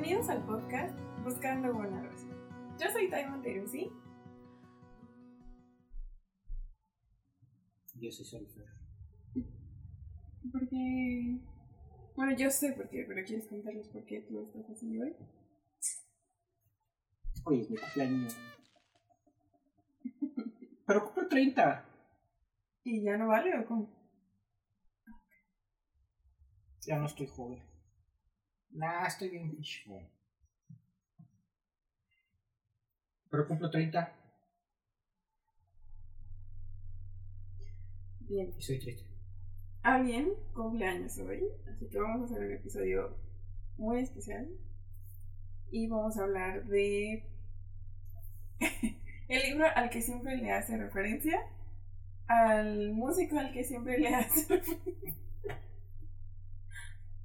Bienvenidos al podcast Buscando Rosa. Yo soy Taimon Teruzzi. Yo soy Solfer. Porque. Bueno, yo sé por qué, pero ¿quieres contarles por qué tú estás así hoy? Hoy es mi cumpleaños. Pero cumplo 30. ¿Y ya no vale o cómo? Ya no estoy joven. Nah, estoy bien pinche. Pero cumplo 30 Bien. y soy triste. Alguien cumpleaños hoy, así que vamos a hacer un episodio muy especial. Y vamos a hablar de. el libro al que siempre le hace referencia. Al músico al que siempre le hace referencia.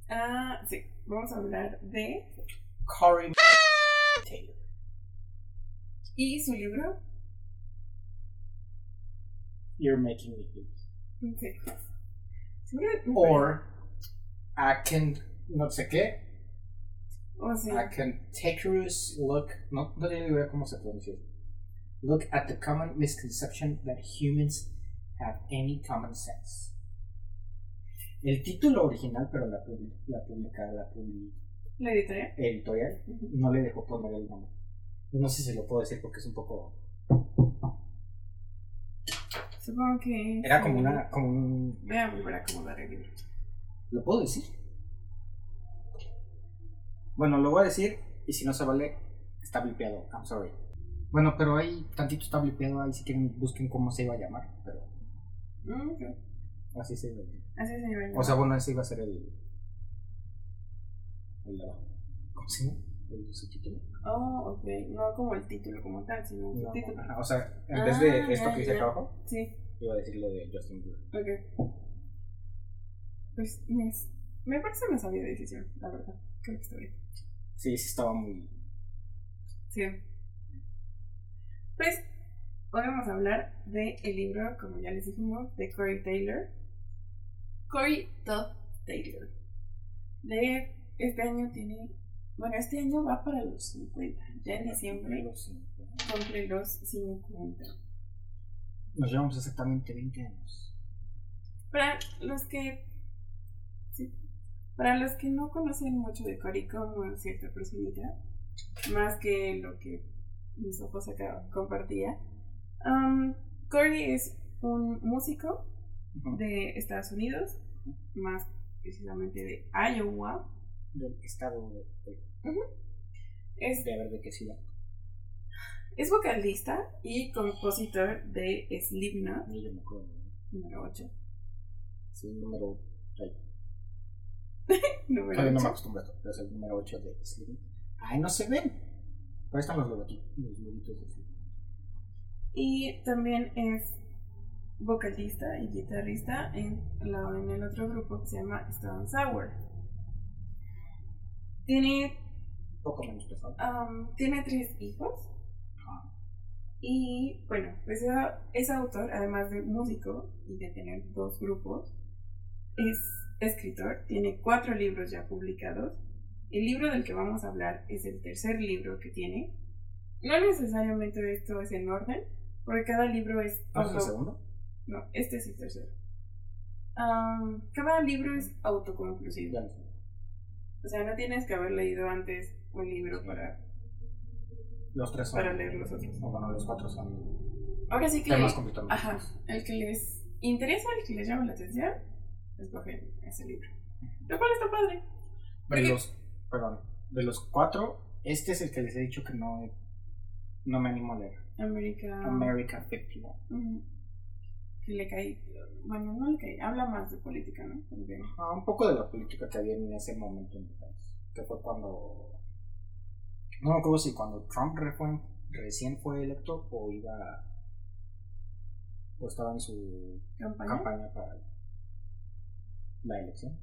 Ah, sí, vamos a hablar de. Corey Taylor. Y su libro. You're making me hate. Sí. Or I can, no sé qué, parece- O sea, I can take a look, no, no tengo idea cómo se pronuncia. Look at the common misconception that humans have any common sense. El título original, pero la, la publica, la la editorial. editorial, no le dejó poner el nombre. No sé si lo puedo decir porque es un poco. Supongo que. Era como una. como un. Voy a volver a acomodar el libro. ¿Lo puedo decir? Bueno, lo voy a decir y si no se vale, está blipeado. I'm sorry. Bueno, pero ahí tantito está blipeado. Ahí si quieren busquen cómo se iba a llamar. Pero Mm, ok. así se iba a llamar. Así se llama. O sea, bueno, ese iba a ser el. el ¿Cómo se llama? El subtítulo. Oh, ok. No como el título como tal, sino un No, subtítulo. ajá, o sea, en vez de Ah, esto ya, que dice acá abajo, Sí, iba a decir lo de Justin Bieber. ok. Pues me, me parece una sabia decisión, la verdad. Creo que está bien. Sí, sí estaba muy. Sí. Pues hoy vamos a hablar del el libro, como ya les dijimos, de Corey Taylor. Corey Todd Taylor. De este año tiene. Bueno, este año va para los 50. Ya en diciembre Los cumple los 50. Nos llevamos exactamente 20 años. Para los que. sí, para los que no conocen mucho de Cory como cierta personita, más que lo que mis ojos acá compartía, um, Cory es un músico De Estados Unidos, más precisamente de Iowa. Del estado de. de, Es, de a ver de qué ciudad. es vocalista y compositor de Slipknot yo me acuerdo. número 8. Sí, número. ay, Número Todavía no me 8. acostumbro a pero es el número 8 de Slim. Ay, no se ven. Ahí están los loguitos de Slim. Y también es vocalista y guitarrista en, la- en el otro grupo que se llama Stone Sour. Tiene, Poco menos um, tiene tres hijos y bueno, pues es, autor, además de músico y de tener dos grupos, es escritor, tiene cuatro libros ya publicados. El libro del que vamos a hablar es el tercer libro que tiene. No necesariamente esto es en orden, porque cada libro es ¿No es el auto- segundo? No, este es el tercero. Am, cada libro es autoconclusivo. O sea, no tienes que haber leído antes un libro para, Los tres son. para leer los otros. O bueno, los cuatro son. Ahora sí que temas completamente. ajá, el que les interesa, el que les llama la atención, escogen ese libro. Lo cual está padre. De los. Perdón. De los cuatro, este es el que les he dicho que no. No me animo a leer. América. America 51. Ujú. Que le cae. Bueno, no le cae. Habla más de política, ¿no? Como que- Ah, un poco de la política que había en ese momento en el país. Que fue cuando. No me acuerdo si cuando Trump fue- recién fue electo o iba. O estaba en su campaña. campaña para la elección.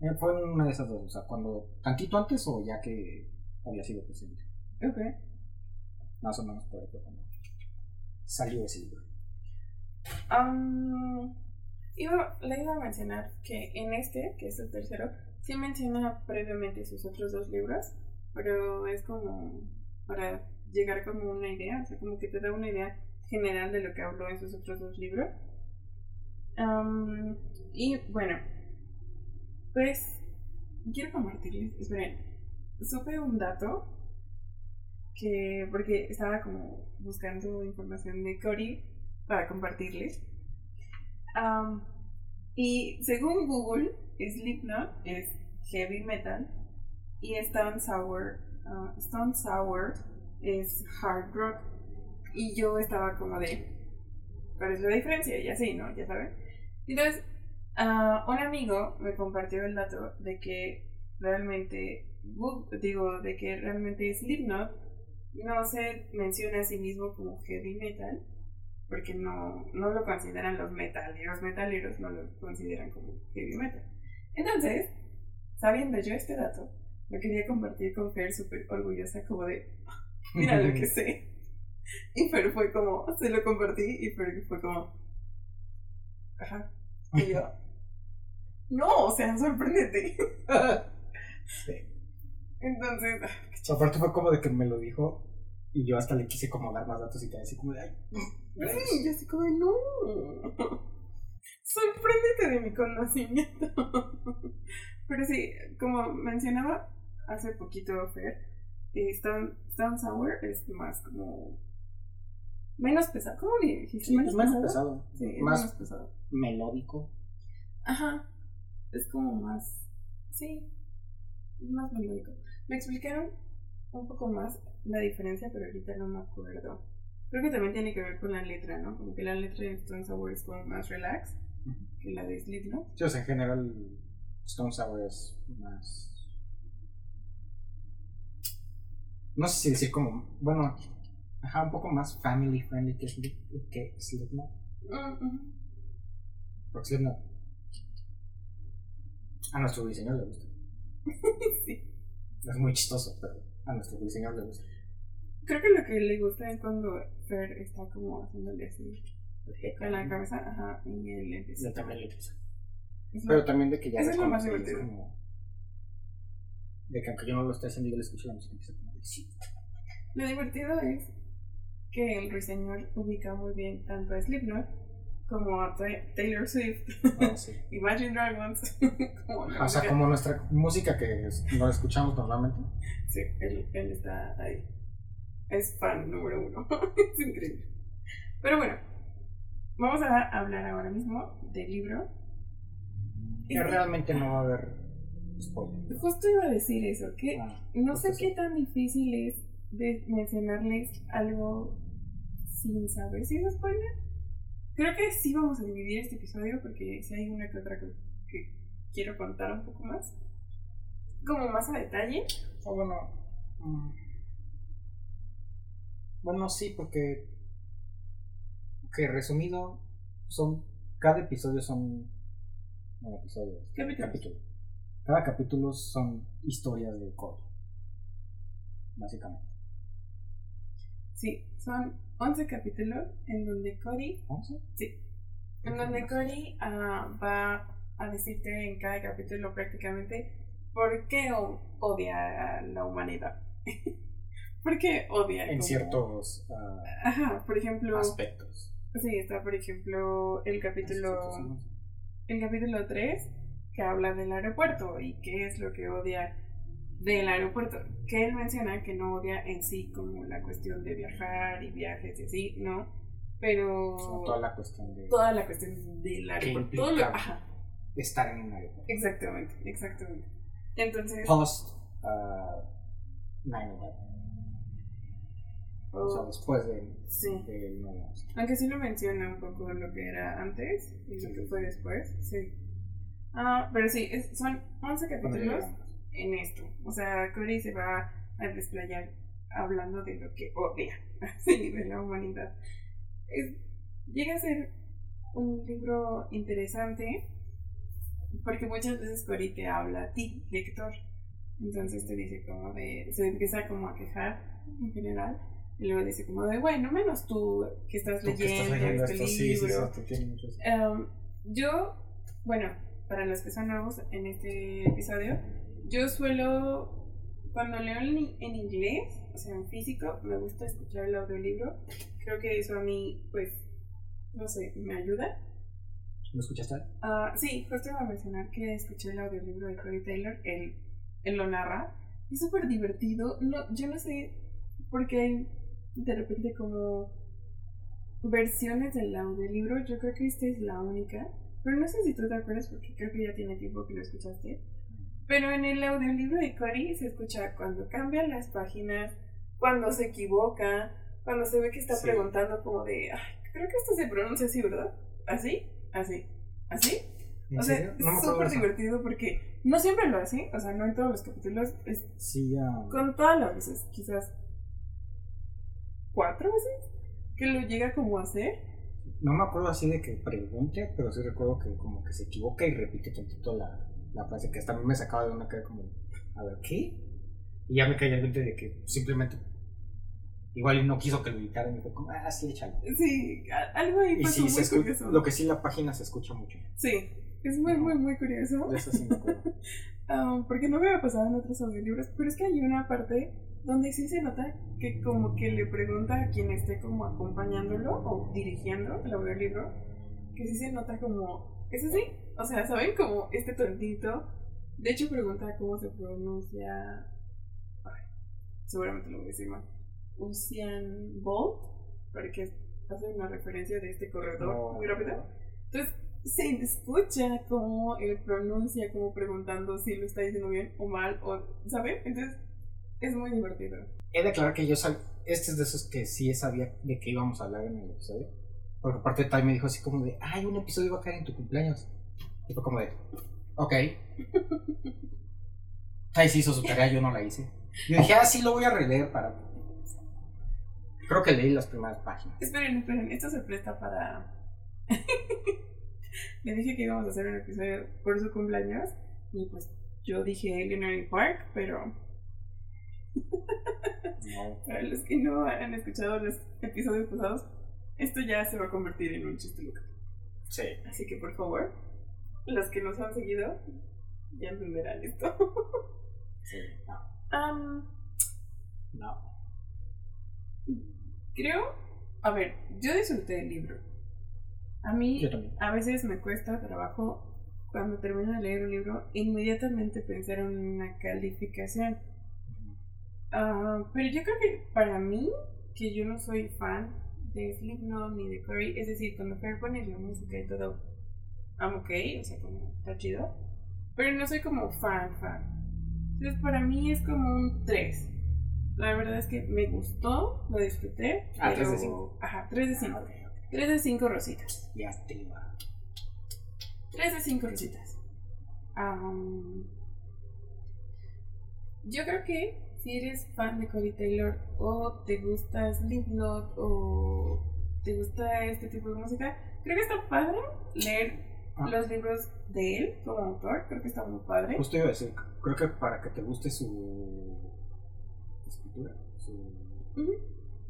Eh, fue una de esas dos, o sea, cuando tantito antes o ya que había sido presidente. Ok. Más o menos por ahí fue cuando salió ese libro. Am, iba, le iba a mencionar que en este, que es el tercero, Sí menciona previamente sus otros dos libros, pero es como para llegar como una idea, o sea, como que te da una idea general de lo que habló en sus otros dos libros. Am, y bueno, pues quiero compartirles, esperen, supe un dato que, porque estaba como buscando información de Cory para compartirles. Y según Google, Slipknot es heavy metal y Stone Sour, ah, Stone Sour es hard rock. Y yo estaba como de, ¿cuál es la diferencia? Y así, ¿no? Ya saben. Entonces, ah, un amigo me compartió el dato de que realmente, digo, de que realmente Slipknot no se menciona a sí mismo como heavy metal, porque no, no lo consideran los metaleros, metaleros no lo consideran como heavy metal. Entonces, sabiendo yo este dato, lo quería compartir con Fer súper orgullosa, como de, mira lo que sé. Y Fer fue como, se lo compartí y Fer fue como, ajá. Y yo, no, o sea, sorpréndete. sí. Entonces, ah, qué. Aparte fue como de que me lo dijo y yo hasta le quise como dar más datos y te así como de ay. Sí, yo así como no. Sorpréndete de mi conocimiento. Pero sí, como mencionaba hace poquito Fer, eh, Stone, Stone Sour es más como. Menos pesado. ¿Cómo dijiste? Sí, pues menos pesado. Sí, es más menos pesado. melódico. Ajá. Es como más. Sí. Es más melódico. Me explicaron un poco más la diferencia, pero ahorita no me acuerdo. Creo que también tiene que ver con la letra, ¿no? Como que la letra de Stone Sour es como más relax que la de Slipknot. Sí, o sea, en general Stone Sour es más... No sé si decir como, bueno, ajá, un poco más family friendly que, Slip- que Slipknot. Mm. Porque Slipknot a nuestro diseñador le gusta. sí. Es muy chistoso, pero a nuestro diseñador le gusta. Creo que lo que le gusta es cuando Fer está como haciéndole así con la cabeza, ajá, y él empieza. Yo también le lo- Pero también de que ya Eso es lo más divertido. como- De que aunque yo no lo esté haciendo, yo le escucho la música y empieza como de sí. Lo divertido es que el ruiseñor ubica muy bien tanto a Slipknot como a Ta- Taylor Swift, Ah, sí. Imagine Dragons, como la O sea, como nuestra música que no escuchamos normalmente. Sí, él, él está ahí. Es fan número uno. es increíble. Pero bueno, vamos a hablar ahora mismo del libro. Que realmente no va a haber spoiler. Justo iba a decir eso, que Ah, no sé qué tan difícil es de mencionarles algo sin saber si es spoiler. Creo que sí vamos a dividir este episodio porque si hay una que otra que, que quiero contar un poco más. Como más a detalle. O bueno. Bueno, sí, porque. Que resumido, son. Cada episodio son. No, episodios. Capítulo. Cada capítulo son historias de Corey. Básicamente. Sí, son 11 capítulos en donde Cody, ¿Once? sí, en donde Cody ah, va a decirte en cada capítulo prácticamente por qué odia a la humanidad. ¿Por qué odia? En como- ciertos ah, Ajá, por ejemplo, aspectos. sí, está por ejemplo el capítulo, el capítulo 3 que habla del aeropuerto y qué es lo que odia del aeropuerto, que él menciona que no odia en sí como la cuestión de viajar y viajes y así, ¿no? Pero. Toda la cuestión de toda la cuestión del aeropuerto, todo lo- ajá, estar en un aeropuerto. exactamente, exactamente. Entonces, Post ah, 9/11. O sea, después del sí. del 9/11. Aunque sí lo menciona un poco lo que era antes y lo que fue después, sí. Ah, pero sí, es- son 11 Cuando capítulos en esto. O sea, Cory se va a desplayar hablando de lo que odia, así, de la humanidad. Es- llega a ser un libro interesante porque muchas veces Cory te habla a ti, lector. Entonces te dice como de, se empieza como a quejar en general. Y luego dice como de, bueno, menos tú que estás Tú que leyendo, estás leyendo este esto, sí, sí. Em, yo, bueno, para los que son nuevos en este episodio, yo suelo, cuando leo en, en inglés, o sea, en físico, me gusta escuchar el audiolibro. Creo que eso a mí, pues, no sé, me ayuda. ¿Lo escuchaste? Ah, sí, justo iba a mencionar que escuché el audiolibro de Corey Taylor, él, él lo narra. Es súper divertido. No, yo no sé por qué hay de repente como versiones del audiolibro. Yo creo que esta es la única. Pero no sé si tú te acuerdas porque creo que ya tiene tiempo que lo escuchaste. Pero en el audiolibro de Cory se escucha cuando cambian las páginas, cuando se equivoca, cuando se ve que está Sí. preguntando como de, "Ay, creo que esto se pronuncia así, ¿verdad? ¿Así? ¿Así? ¿Así? ¿En O sea, es No de súper divertido porque no siempre lo hace, o sea, no en todos los capítulos, es Sí, ah, con todas las veces, quizás cuatro veces que lo llega como a hacer. no me acuerdo así de que pregunte, pero sí recuerdo que como que se equivoca y repite tantito la, la frase que hasta a mí me sacaba de una cara como, a ver, ¿qué? Y ya me caía el 20 de que simplemente igual y no quiso que lo editaran y fue como, ah, sí, échalo. Sí, algo ahí Y pasó sí, muy se escucha, curioso. lo que sí la página se escucha mucho. Sí, es muy, muy, muy curioso. De eso sí me acuerdo. Ah, porque no me había pasado en otros audiolibros, pero es que hay una parte donde sí se nota que como que le pregunta a quien esté como acompañándolo o dirigiendo el audiolibro, que sí se nota como, es así, o sea, ¿saben? Como este tontito. De hecho pregunta cómo se pronuncia, ay, seguramente lo voy a decir mal, Usain Bolt, porque hace una referencia de este corredor No. muy rápido. Entonces, se escucha cómo él pronuncia, como preguntando si lo está diciendo bien o mal, o, ¿saben? Entonces, es muy divertido. He de aclarar que yo sab... este es de esos que sí sabía de que íbamos a hablar en el episodio. Porque aparte Tai me dijo así como de, ay, un episodio va a caer en tu cumpleaños. Y fue como de, ok. Tai sí hizo su tarea, yo no la hice. Yo dije, ah, sí, lo voy a releer para... Creo que leí las primeras páginas. Esperen, esperen, esto se presta para... Le dije que íbamos a hacer un episodio por su cumpleaños, y pues yo dije Eleanor Park, pero No. para los que no han escuchado los episodios pasados, esto ya se va a convertir en un chiste local. Sí. Así que por favor, los que nos han seguido ya entenderán esto. Sí. No. No. creo, a ver, yo disfruté el libro. A mí Yo también. a veces me cuesta trabajo cuando termino de leer un libro inmediatamente pensar en una calificación. Ah, pero yo creo que para mí, que yo no soy fan de Slipknot ni de Corey, es decir, cuando Fer pone la música y todo, I'm okay, o sea, como está chido, pero no soy como fan, fan. Entonces para mí es como un 3. La verdad es que me gustó, lo disfruté. Ah, pero- 3 de 5. Ajá, 3 de 5. Ah, ok, ok. 3 de 5 rositas. Ya te iba. 3 de 5 rositas. Am, yo creo que si eres fan de Corey Taylor o te gusta Slipknot o te gusta este tipo de música, creo que está padre leer Ah. los libros de él como autor. Creo que está muy padre. Justo iba a decir, creo que para que te guste su escritura, su...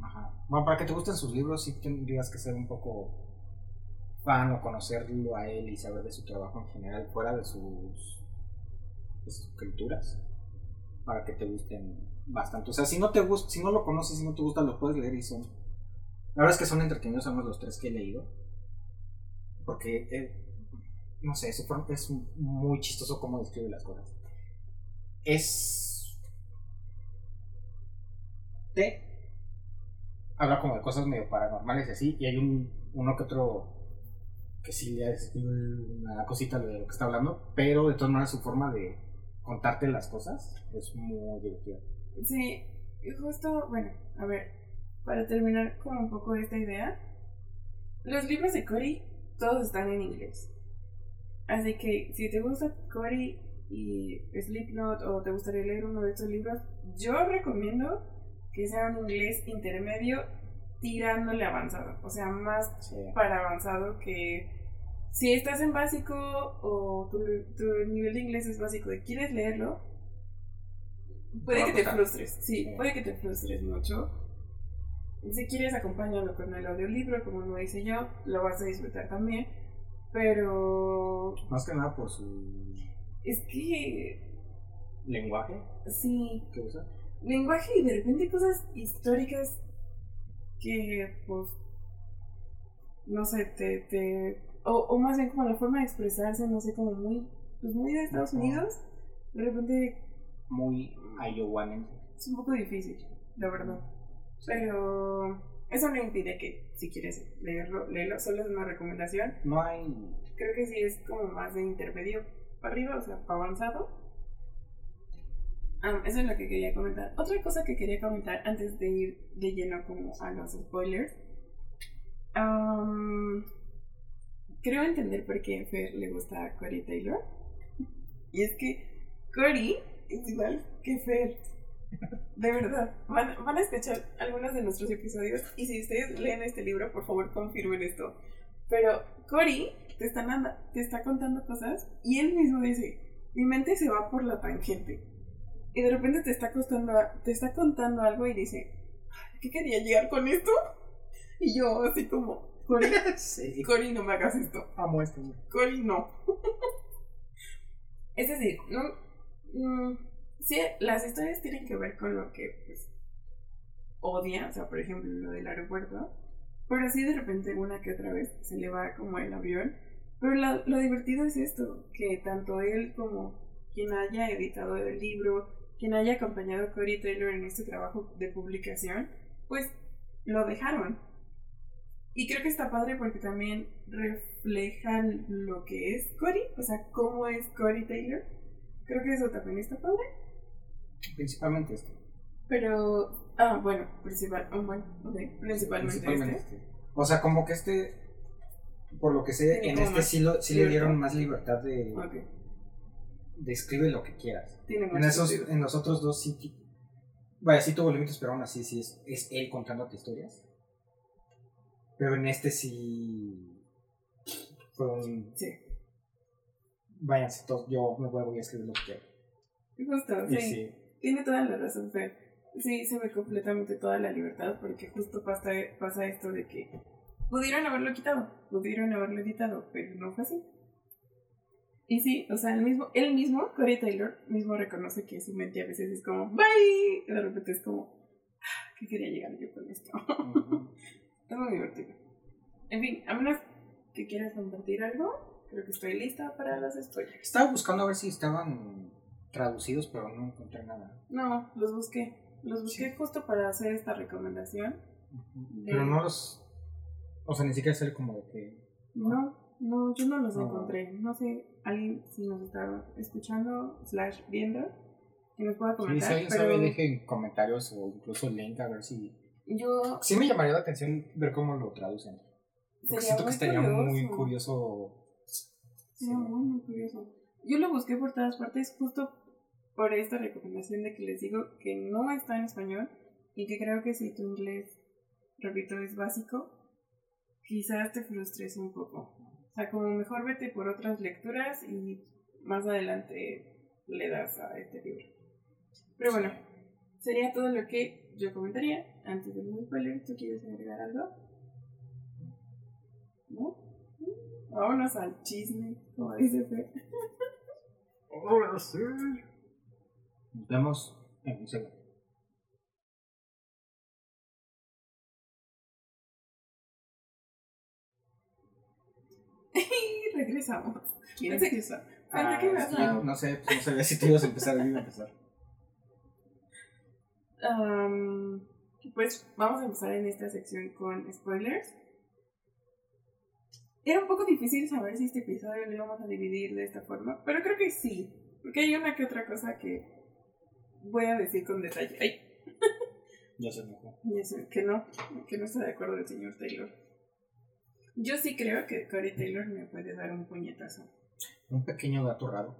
Ajá. Bueno, para que te gusten sus libros sí tendrías que ser un poco fan o conocerlo a él y saber de su trabajo en general fuera de sus, de sus escrituras para que te gusten bastante. O sea, si no te gusta, si no lo conoces, si no te gusta, lo puedes leer y son... La verdad es que son entretenidos, somos los tres que he leído. Porque, eh, no sé, forma es muy chistoso cómo describe las cosas. Es... Te habla como de cosas medio paranormales y así, y hay un, uno que otro que sí le es una cosita de lo que está hablando, pero de todas maneras su forma de contarte las cosas es muy divertida. Sí, y justo, bueno, a ver, para terminar con un poco esta idea, los libros de Cory todos están en inglés. Así que si te gusta Cory y Slipknot o te gustaría leer uno de estos libros, yo recomiendo que sea un inglés intermedio tirándole avanzado, o sea, más Sí. para avanzado que si estás en básico o tu, tu nivel de inglés es básico y quieres leerlo, puede que te frustres, sí, puede que te frustres mucho. Si quieres acompáñalo con el audiolibro, como lo hice yo, lo vas a disfrutar también. Pero Más que nada por su es que lenguaje sí, que usa. lenguaje y de repente cosas históricas que pues no sé, te, te o, o más bien como la forma de expresarse, no sé, como muy pues muy de Estados. Unidos, de repente Muy iowanense. es un poco difícil, la verdad. Pero eso no impide que si quieres leerlo, léelo, solo es una recomendación. No hay. Creo que sí es como más de intermedio para arriba, o sea, para avanzado. Ah, eso es lo que quería comentar. Otra cosa que quería comentar antes de ir de lleno como a los spoilers. Am, creo entender por qué a Fer le gusta a Cory Taylor. Y es que Cory es igual que Fer. De verdad. Van, van a escuchar algunos de nuestros episodios y si ustedes leen este libro, por favor confirmen esto. Pero Cory te, anda- te está contando cosas y él mismo dice, mi mente se va por la tangente. Y de repente te está, costando, te está contando algo y dice, ¿a ¿qué quería llegar con esto? Y yo así como, Cory, sí. Cory, no me hagas esto. Amo este libro. Cory, no. es decir, no, mm, sí, las historias tienen que ver con lo que pues, odia, o sea, por ejemplo, lo del aeropuerto, pero así de repente una que otra vez se le va como el avión. Pero la- lo divertido es esto, que tanto él como quien haya editado el libro, quien haya acompañado a Cory Taylor en este trabajo de publicación, pues lo dejaron. Y creo que está padre porque también reflejan lo que es Cory, o sea, cómo es Cory Taylor. Creo que eso también está padre. Principalmente este. Pero, ah, bueno, principal, oh, bueno, ok, principalmente, Principalmente este. este. O sea, como que este. Por lo que sé, Tiene en este sí, lo, sí le dieron más libertad de, Ok, de escribe lo que quieras. tiene En, esos, sentido. en los otros dos sí. Vaya, sí tuvo límites, pero aún así sí es, es él contándote historias. Pero en este sí. Fue un. Sí, Váyanse todos, yo me voy, voy a escribir lo que quiero. justo, sí. sí. Tiene toda la razón, Fer. Sí, se ve completamente toda la libertad porque justo pasa, pasa esto de que pudieron haberlo quitado, pudieron haberlo editado, pero no fue así. Y sí, o sea, él mismo, él mismo, Corey Taylor, mismo reconoce que su mente a veces es como, bye, y de repente es como, "Ah, ¿qué quería llegar yo con esto? Ujú. es muy divertido. En fin, a menos que quieras compartir algo, creo que estoy lista para los spoilers. Estaba buscando a ver si estaban traducidos, pero no encontré nada. No, los busqué. Los busqué justo para hacer esta recomendación. Ujú. De- Pero no los. O sea, ni siquiera sé como de que. No, no, yo no los No. encontré. No sé, alguien si nos está escuchando, slash viendo, que nos pueda Sí, comentar. si alguien pero sabe, dejen comentarios o incluso link a ver si. Yo Sí, me llamaría la atención ver cómo lo traducen. Porque siento que estaría curioso. muy curioso. Sería muy, muy curioso. Yo lo busqué por todas partes justo por esta recomendación de que les digo que no está en español y que creo que si tu inglés, repito, es básico, quizás te frustres un poco. O sea, como mejor vete por otras lecturas y más adelante le das a este libro. Pero bueno, sería todo lo que yo comentaría. Antes de los spoilers, ¿tú quieres agregar algo? ¿No? Vámonos al chisme, como dice Fer. Nos vemos en un segundo. Y regresamos. ¿Quién Pensé- empieza? pensé que ibas sí, a- no sé, pues no sabía si tú ibas a empezar o yo iba a empezar. Am, pues vamos a empezar en esta sección con spoilers. Era un poco difícil saber si este episodio lo íbamos a dividir de esta forma, pero creo que sí, porque hay una que otra cosa que voy a decir con detalle. Ay, Ya se mejor. ya sé, que no, que no está de acuerdo el señor Taylor. Yo sí creo que Corey Taylor me puede dar un puñetazo. Un pequeño dato raro.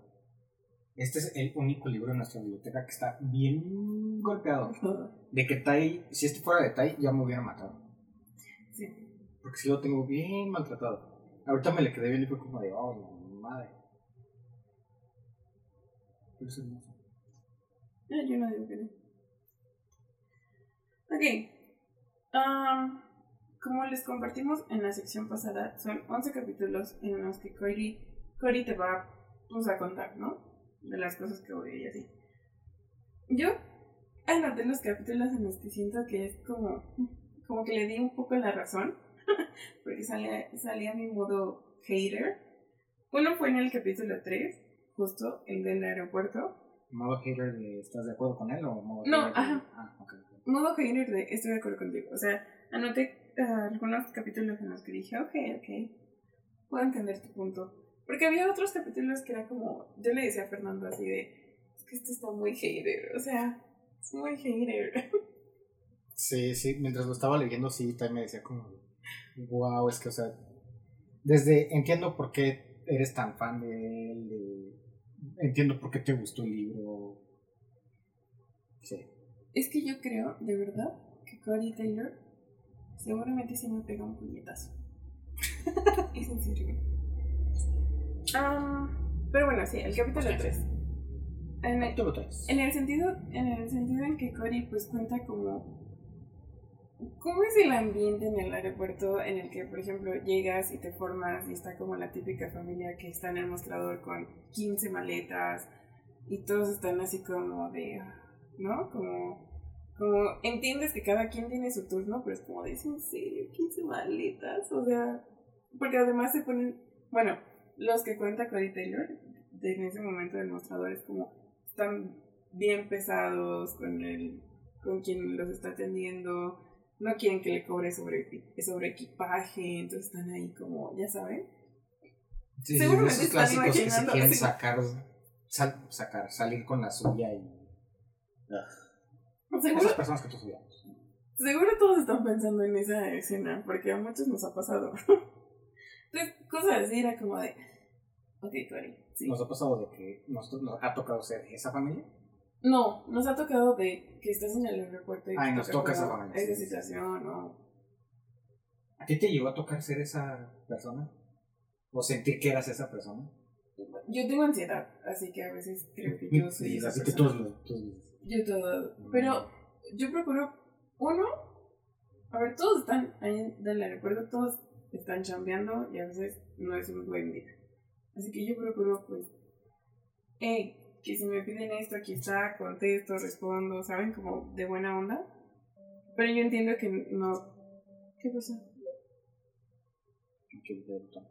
Este es el único libro en nuestra biblioteca que está bien golpeado. De que Tai, si este fuera de Tai, ya me hubiera matado. Sí. Porque si lo tengo bien maltratado. Ahorita me le quedé bien y fue como de, oh, la madre. Pero es hermoso. Ah, yo no digo que no. Ok. Am, como les compartimos en la sección pasada, son 11 capítulos en los que Cory, Cory te va pues, a contar, ¿no? De las cosas que oye y así. Yo anoté los capítulos en los que siento que es como, como que le di un poco la razón, porque salía, salía mi modo hater. Uno fue en el capítulo 3, justo el del aeropuerto. ¿Modo hater de estás de acuerdo con él o modo No, hater de- ajá. Ah, ok. ok. Modo hater de estoy de acuerdo contigo. O sea, anoté ah, algunos capítulos en los que dije, ok, ok, puedo entender tu punto. Porque había otros capítulos que era como, yo le decía a Fernando así de, es que esto está muy hater, o sea, es muy hater. Sí, sí, mientras lo estaba leyendo, sí, también me decía como, wow, es que, o sea, desde, entiendo por qué eres tan fan de él, de- entiendo por qué te gustó el libro. Sí. Es que yo creo, de verdad, que Cory Taylor seguramente se me pega un puñetazo. es en serio. Ah, pero bueno, sí, el capítulo 3. En el, Capítulo tres. en el sentido, en el sentido en que Cory pues cuenta como cómo es el ambiente en el aeropuerto en el que, por ejemplo, llegas y te formas y está como la típica familia que está en el mostrador con 15 maletas y todos están así como de, ¿no? Como, como entiendes que cada quien tiene su turno, pero es como de, ¿es en serio? 15 maletas, o sea, porque además se ponen, bueno, los que cuenta Cory Taylor de- en ese momento del mostrador es como están bien pesados con el con quien los está atendiendo no quieren que le cobre sobre, sobre equipaje entonces están ahí como ya saben. Sí, seguramente esos están clásicos que se quieren sacar, sal- sacar, salir con la suya y... Seguro, Esas personas que tú seguro todos están pensando en esa escena porque a muchos nos ha pasado entonces cosas así era como de ok Cory sí ¿Nos ha pasado de que nos, nos ha tocado ser esa familia? no nos ha tocado de que estás en el aeropuerto y Ay, nos toca esa familia, esa sí, sí, sí. situación ¿no? ¿A ti te llegó a tocar ser esa persona? ¿O sentir que eras esa persona? yo tengo ansiedad así que a veces creo que yo soy Sí, esa así que todos todos Yo todo. Pero yo procuro, uno, a ver, todos están ahí del aeropuerto, todos están chambeando y a veces no es un buen día. Así que yo procuro, pues, hey, que si me piden esto, aquí está, contesto, respondo, ¿saben? Como de buena onda. Pero yo entiendo que no. ¿Qué pasa? Ok, ok.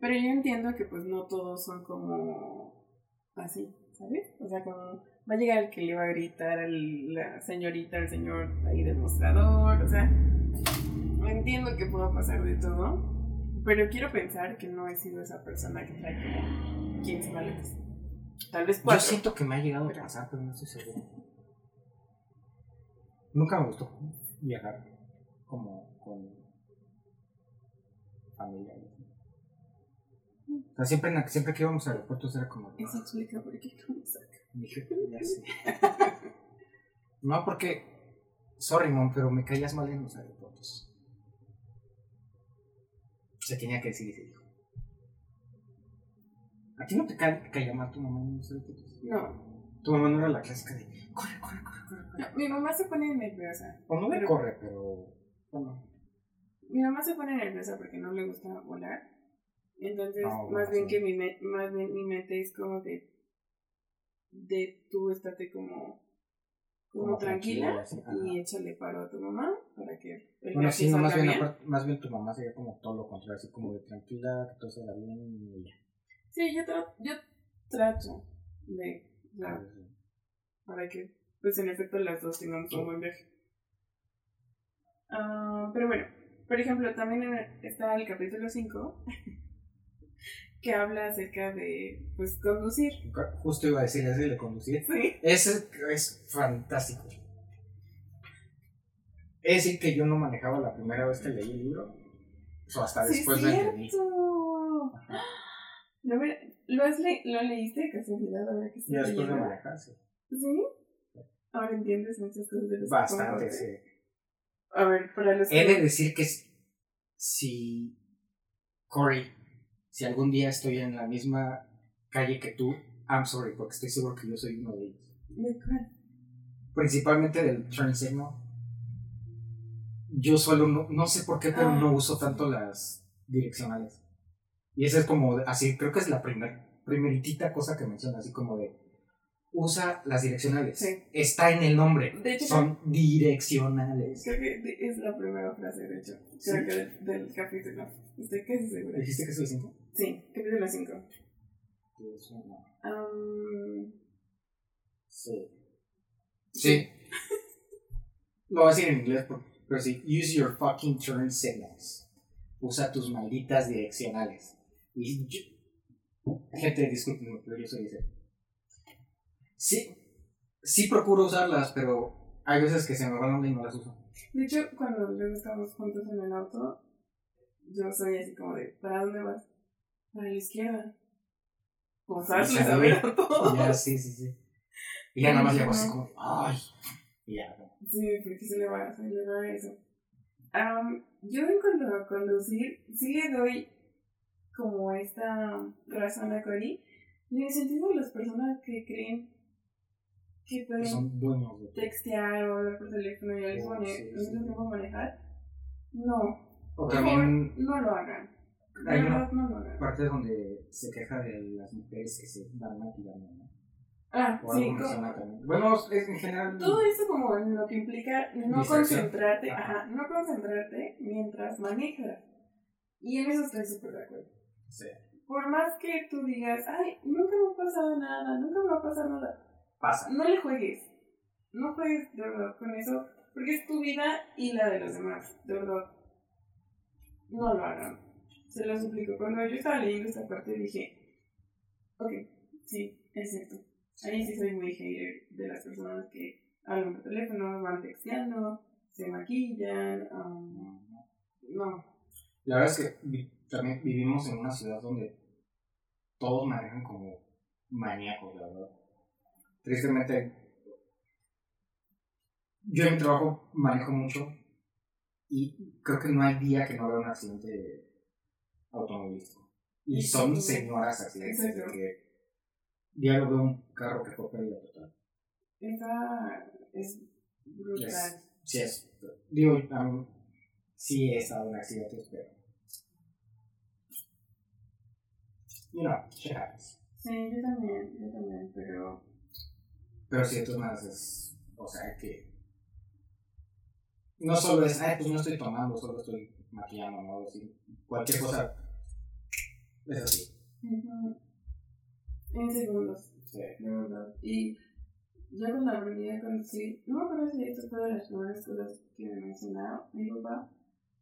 Pero yo entiendo que pues no todos son como así, ¿sabes? O sea, como va a llegar el que le va a gritar a la señorita, al señor ahí del mostrador, o sea, entiendo que pueda pasar de todo, pero quiero pensar que no he sido esa persona que trae como 15 maletas. Tal vez Yo cuatro. siento que me ha llegado a pasar, pero no estoy seguro. Nunca me gustó viajar como con familia. O sea, siempre, siempre que íbamos a aeropuertos era como... Eso explica por qué no me saca. Dije, ya sé. No, porque... Sorry, mom, pero me caías mal en los aeropuertos. Se tenía que decir y se dijo. ¿A ti no te ca- caía mal tu mamá en los aeropuertos? No, Tu mamá no era la clásica de... Corre, corre, corre, corre. corre". no, mi mamá se pone nerviosa. O no me Pero- corre, pero... Bueno, Mi mamá se pone nerviosa porque no le gusta volar. Entonces, más bien sí. que mi me- más bien mi mente es como de de tú estate como como, Como tranquila, tranquila, sí, y échale paro a tu mamá para que bueno sí, no, más bien, aparte- más bien tu mamá sería como todo lo contrario, así como de tranquila, que todo salga bien y ya. Sí, yo, tra- yo trato de sea, para que pues en efecto las dos tengamos un buen viaje. Ah, pero bueno, por ejemplo, también está el capítulo 5 que habla acerca de pues conducir. Justo iba a decir ese de conducir. Sí. Ese es fantástico. Es decir, que yo no manejaba la primera vez que leí el libro. O hasta Sí, después lo entendí. ¿Lo, ¿Lo, has le- ¿Lo leíste de casualidad ahora que Y estoy después de manejar, sí. ¿Sí? Ahora entiendes muchas cosas de los Bastante, sí. A ver, para los He que... de decir que si Corey, si algún día estoy en la misma calle que tú, I'm sorry, porque estoy seguro que yo soy uno de ellos. ¿De cuál? principalmente del turn signal. Yo solo no, no sé por qué, pero Ah. no uso tanto las direccionales. Y esa es como, así, creo que es la primer, primeritita cosa que menciona, así como de, usa las direccionales. Sí. Está en el nombre. De hecho, Son direccionales. Creo que es la primera frase, de hecho. ¿Sí? Creo que del, del capítulo. Estoy casi segura. ¿Dijiste que es el 5? Sí, capítulo 5. Um, Sí. Sí. Lo voy a decir en inglés, pero sí. Use your fucking turn signals. Usa tus malditas direccionales. Y yo- gente, discúlpenme, pero yo soy ese. Sí, sí procuro usarlas, pero hay veces que se me van y no las uso. de hecho, cuando luego estamos juntos en el auto, yo soy así como de, ¿para dónde vas? Para la izquierda. Como sabes, les sabía todo. Ya, sí, sí, sí. Y ya nada más llego así como, ay. Y ya. Sí, porque se le va, se le va eso. Am, yo en cuanto a conducir, sí le doy como esta razón a Cory, en el sentido de las personas que creen que que pueden son dueños de textear o hablar por teléfono y al mismo, Oh, mismo tiempo manejar. No, O por favor, también no lo hagan. Hay una- verdad, no parte donde se queja de las mujeres que se van maquillando, ¿no? Ah, O sí, algo. Bueno, es en general. todo eso como en lo que implica no Distracción. concentrarte, Ajá. ajá, no concentrarte mientras manejas. Y en eso estoy súper de acuerdo. Sí. Por más que tú digas, ay, nunca me ha pasado nada, nunca me va a pasar nada, Pasa. no le juegues. No juegues de verdad con eso, porque es tu vida y la de los demás, de verdad. No lo hagan. Se lo suplico. Cuando yo estaba leyendo esta parte dije, ok, sí, es cierto. Ahí sí soy muy hater de las personas que hablan por teléfono, van texteando, se maquillan. um, no, La verdad es que también vivimos en una ciudad donde todos manejan como maníacos, la verdad. Tristemente, yo en trabajo manejo mucho y creo que no hay día que no vea un accidente automovilístico. Y son señoras accidentes, de que diario veo un carro que fue pérdida total. esta es brutal. Es- sí es, digo, mí sí he estado en accidentes, pero... You know, shit happens. Sí, yo también, yo también, pero Pero de todas maneras es, o sea, que... No solo es, ay, pues no estoy tomando, solo estoy maquillando, ¿no? Cualquier cosa es así. ujú, en segundos. Sí. de verdad. Y ya cuando aprendí conducir, no me acuerdo si esto fue de las primeras cosas que me mencionaba mi papá,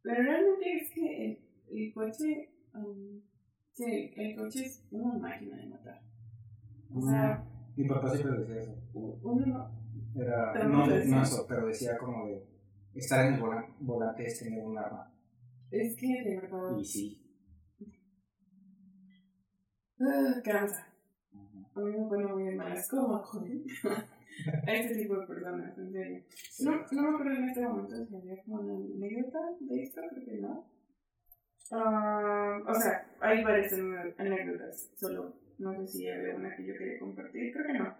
pero realmente es que el, el coche, um, sí, el coche es una máquina de matar. O sea, Mi papá siempre decía eso. uno no. Era, Pero no, no eso, pero decía como de estar en el volan- volante es tener un arma. Es que de verdad, Y sí. ah, cansa. A mí me pone muy de malas, ¿cómo joder? A este tipo de personas, en serio. No, no me acuerdo en este momento si había como una anécdota de esto, creo que no. Ah, o sea, hay varias anécdotas, solo no sé si había una que yo quería compartir, creo que no.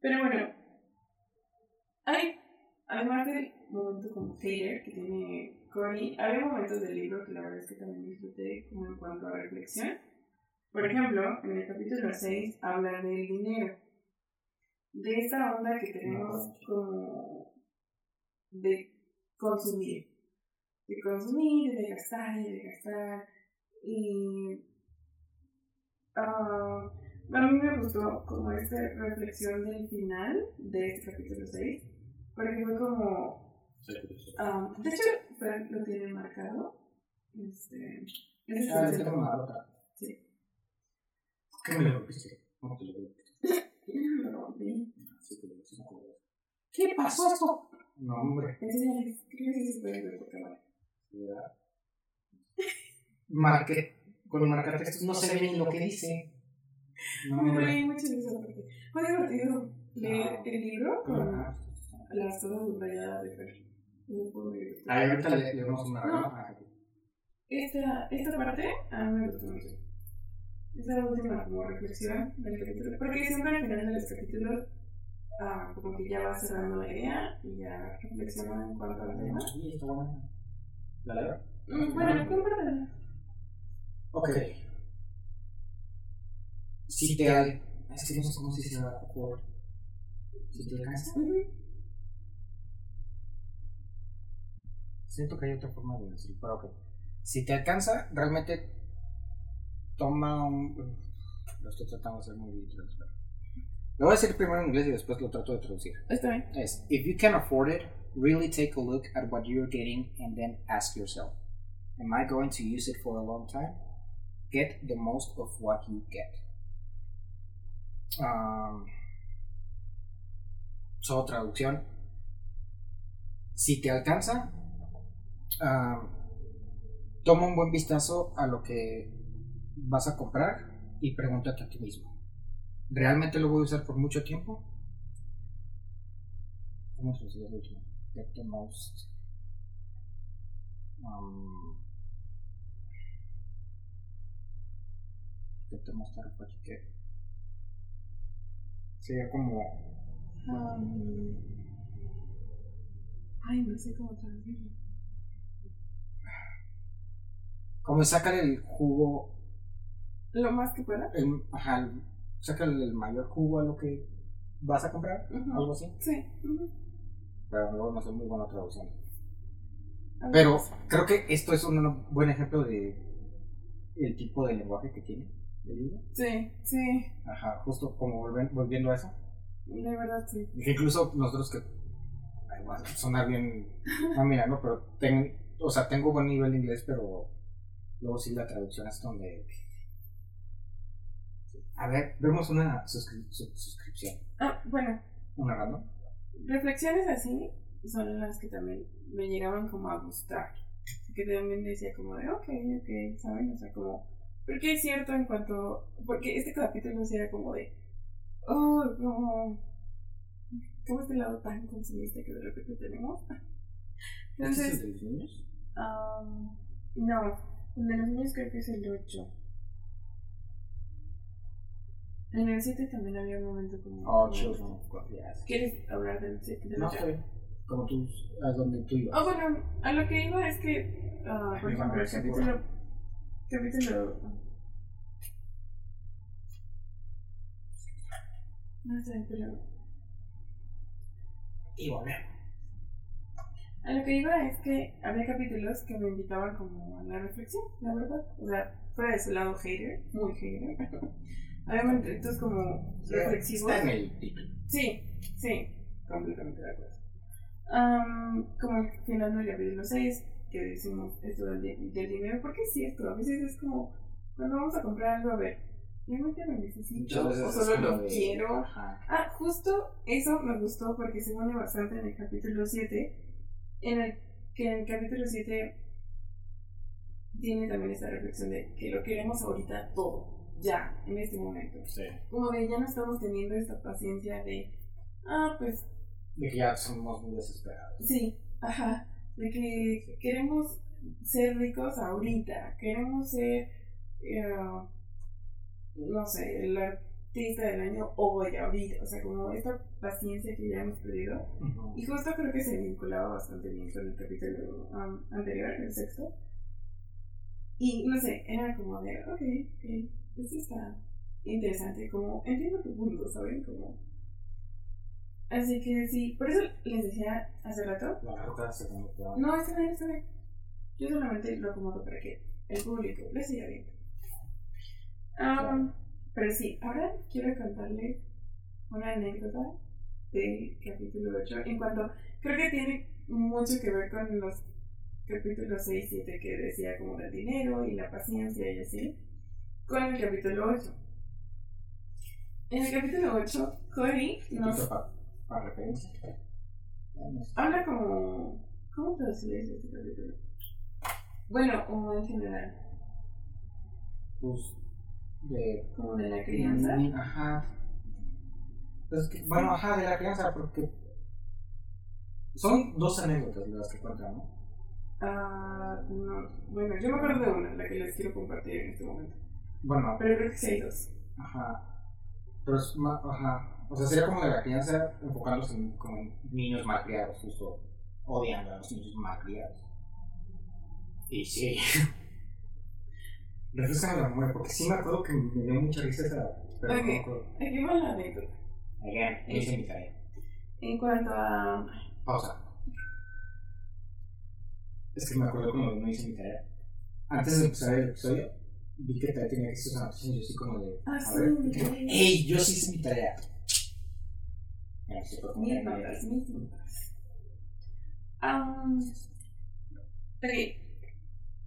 Pero bueno, hay, además del momento como Taylor que tiene Connie, había momentos del libro que la verdad es que también disfruté como en cuanto a reflexión. Por ejemplo, en el capítulo 6 habla del dinero. De esa onda que tenemos como de consumir. De consumir, de gastar, y de gastar. Y ah, a mí me gustó como esta reflexión del final de este capítulo 6. Porque fue como Ah, de hecho, lo tiene marcado. Este. ese Ah, es el- rota. Sí. ¿Qué me lo rompiste? ¿Cómo te lo rompiste? Lo rompí. Sí, pero sí me acuerdo. ¿Qué pasó esto? No, hombre. Ver por cámara. de verdad. Marque, con marcatextos no se ve ni lo que dice. No, Me hombre. Fue divertido leer Ah. el libro con las cosas subrayadas de Fer. Ahí ahorita le, le una No. Ah. Esta, esta parte a mí me gustó mucho. Esa última como reflexión del capítulo. Porque siempre al final de los capítulos ah, como que ya va cerrando la idea y ya reflexiona en cuanto al tema. Sí, está buena. ¿La leo? Mm, Bueno, cómpratela. Ok. Si te. Es que no sé cómo se dice la. Si te alcanza. Siento que hay otra forma de decirlo, pero ok. Si te alcanza, realmente toma un... Lo estoy tratando de hacer muy espera. Lo voy a decir primero en inglés y después lo trato de traducir. Está bien. Es, if you can afford it, really take a look at what you're getting and then ask yourself, am I going to use it for a long time? Get the most of what you get. Um, so, traducción. Si te alcanza, um, toma un buen vistazo a lo que vas a comprar y pregúntate a ti mismo. ¿Realmente lo voy a usar por mucho tiempo? ¿Cómo se dice el último? Get the most. Um, get the most get. Sería como. Um, ay, no sé cómo traducirlo. Como sacar el jugo. Lo más que pueda. El, ajá, el- sacar el mayor jugo a lo que vas a comprar. Algo así. Sí. ujú. Pero luego no soy muy buena traducción. Pero creo que esto es un buen ejemplo de el tipo de lenguaje que tiene el libro. Sí, sí. Ajá, justo como volven- volviendo a eso. De verdad, sí. Que incluso nosotros que ay, va a sonar bien, no mira, no, pero ten- o sea, tengo buen nivel de inglés, pero luego sí la traducción es donde a ver, vemos una suscri- su- suscripción, Ah, bueno, una random. reflexiones así son las que también me llegaban como a gustar. Que también decía como de, ok, ok, ¿saben? O sea, como, porque es cierto en cuanto, porque este capítulo sí era como de, oh, como, ¿cómo este lado tan consumista que de repente tenemos? ¿Este es el Entonces, de los niños? um, no, el de los niños creo que es el 8. En el 7 también había un momento como... Oh, God, yes. ¿Quieres hablar del 7? Del No 8? sé, como tú, a donde tú ibas. Ah, bueno, a lo que iba es que, ah, por ejemplo, capítulo. Capítulo. No sé, pero. Y volvemos. A lo que iba es que había capítulos que me invitaban como a la reflexión, la verdad. O sea, fuera de su lado hater, muy hater. Había momentos como reflexivos. Está en el título. Sí, sí, completamente de acuerdo. Am, como el final del capítulo 6, que decimos esto del, del dinero, porque es cierto, a veces es como, cuando vamos a comprar algo, a ver, ¿realmente lo necesito o es solo lo de- quiero? Ajá. Ah, justo eso me gustó porque se pone bastante en el capítulo 7, en el que en el capítulo 7 tiene también esta reflexión de que lo queremos ahorita todo, ya, en este momento Sí. como de ya no estamos teniendo esta paciencia de, ah, pues De que ya somos muy desesperados. sí, ajá, de que queremos ser ricos ahorita, queremos ser, eh, no sé, el artista del año hoy, ahorita, o sea, como esta paciencia que ya hemos perdido. Y justo creo que se vinculaba bastante bien con el capítulo um, anterior, el sexto. Y no sé, era como de, ok, ok, esto está interesante, como entiendo tu punto, ¿saben? Como... Así que sí, por eso les decía hace rato, La ruta se no, está bien, está bien. Yo solamente lo acomodo para que el público le siga viendo. Um, pero sí, ahora quiero contarles una anécdota del capítulo 8 en cuanto creo que tiene mucho que ver con los capítulos 6 y 7 que decía como del dinero y la paciencia y así con el capítulo 8 en el capítulo 8 Cory nos Para, para referencia. habla como ¿cómo traducir este capítulo? bueno o en general Pues de. como de la crianza Ni- Ajá. Pues bueno, ajá, de la crianza, porque. Son dos anécdotas las que cuentan, ¿no? Ah, no. Bueno, yo me acuerdo de una, la que les quiero compartir en este momento. Bueno, Pero creo que sí hay dos. ajá. Pero es más, ajá. O sea, sería como de la crianza enfocándose en, como en niños malcriados, justo odiando a los niños malcriados. Y sí. Refrescame la memoria, porque sí me acuerdo que me dio mucha risa esa. Pero no me acuerdo. Aquí va la anécdota. Again, hice mi tarea. En cuanto a. Pausa. Es que me acuerdo cuando no hice mi tarea. Antes de empezar el episodio, vi que todavía tenía que hacer una anotación y yo así como de. Ah, a sí, ver, tarea. ¡Ey! Yo sí hice mi tarea. Ya, se fue como mis. Um, ok.